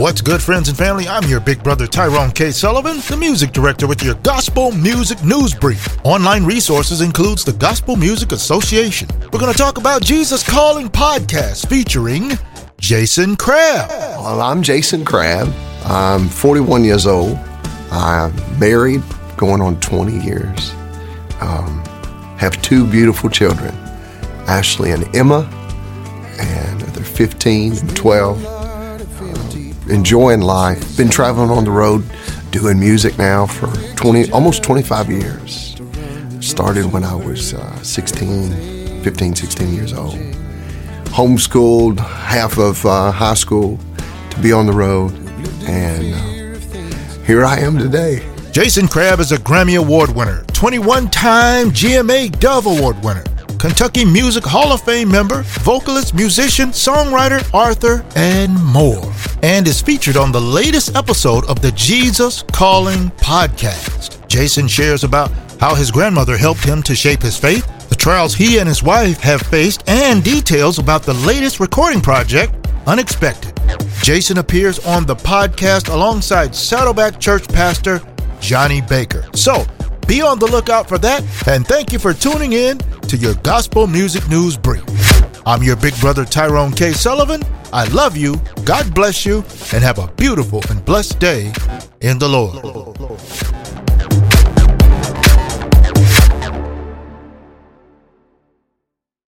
What's good, friends and family? I'm your big brother Tyrone K. Sullivan, the music director with your Gospel Music News Brief. Online resources includes the Gospel Music Association. We're going to talk about Jesus Calling podcast featuring Jason Crabb. Well, I'm Jason Crabb. I'm 41 years old. I'm married, going on 20 years. Um, have two beautiful children, Ashley and Emma, and they're 15 and 12. Enjoying life. Been traveling on the road, doing music now for 20, almost 25 years. Started when I was uh, 16, 15, 16 years old. Homeschooled half of uh, high school to be on the road, and uh, here I am today. Jason Crabb is a Grammy Award winner, 21 time GMA Dove Award winner, Kentucky Music Hall of Fame member, vocalist, musician, songwriter, author, and more. And is featured on the latest episode of the Jesus Calling podcast. Jason shares about how his grandmother helped him to shape his faith, the trials he and his wife have faced, and details about the latest recording project, Unexpected. Jason appears on the podcast alongside Saddleback Church pastor Johnny Baker. So be on the lookout for that, and thank you for tuning in to your Gospel Music News Brief. I'm your big brother Tyrone K. Sullivan. I love you, God bless you, and have a beautiful and blessed day in the Lord.